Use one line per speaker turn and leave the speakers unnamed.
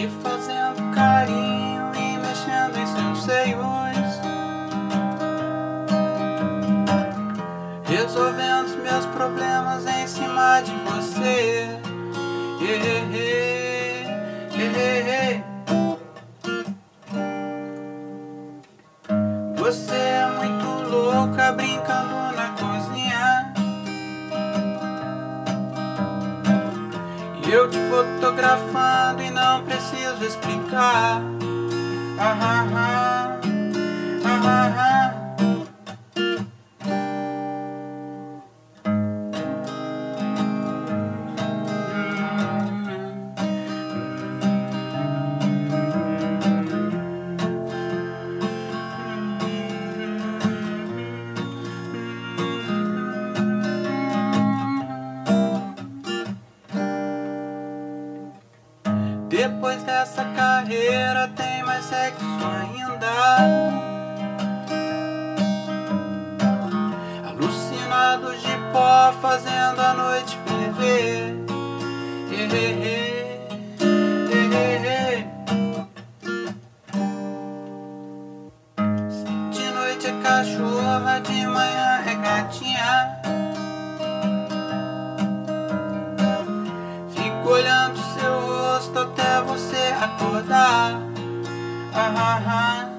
te fazendo carinho e mexendo em seus seios, resolvendo os meus problemas em cima de você. Yeah, yeah, yeah, você é muito louca brincando eu te fotografando e não preciso explicar. Depois dessa carreira tem mais sexo ainda. Alucinados de pó fazendo a noite ferver. De noite é cachorra, de manhã é gatinha. Fico olhando seu rosto até você acordar. Ah, ah, ah.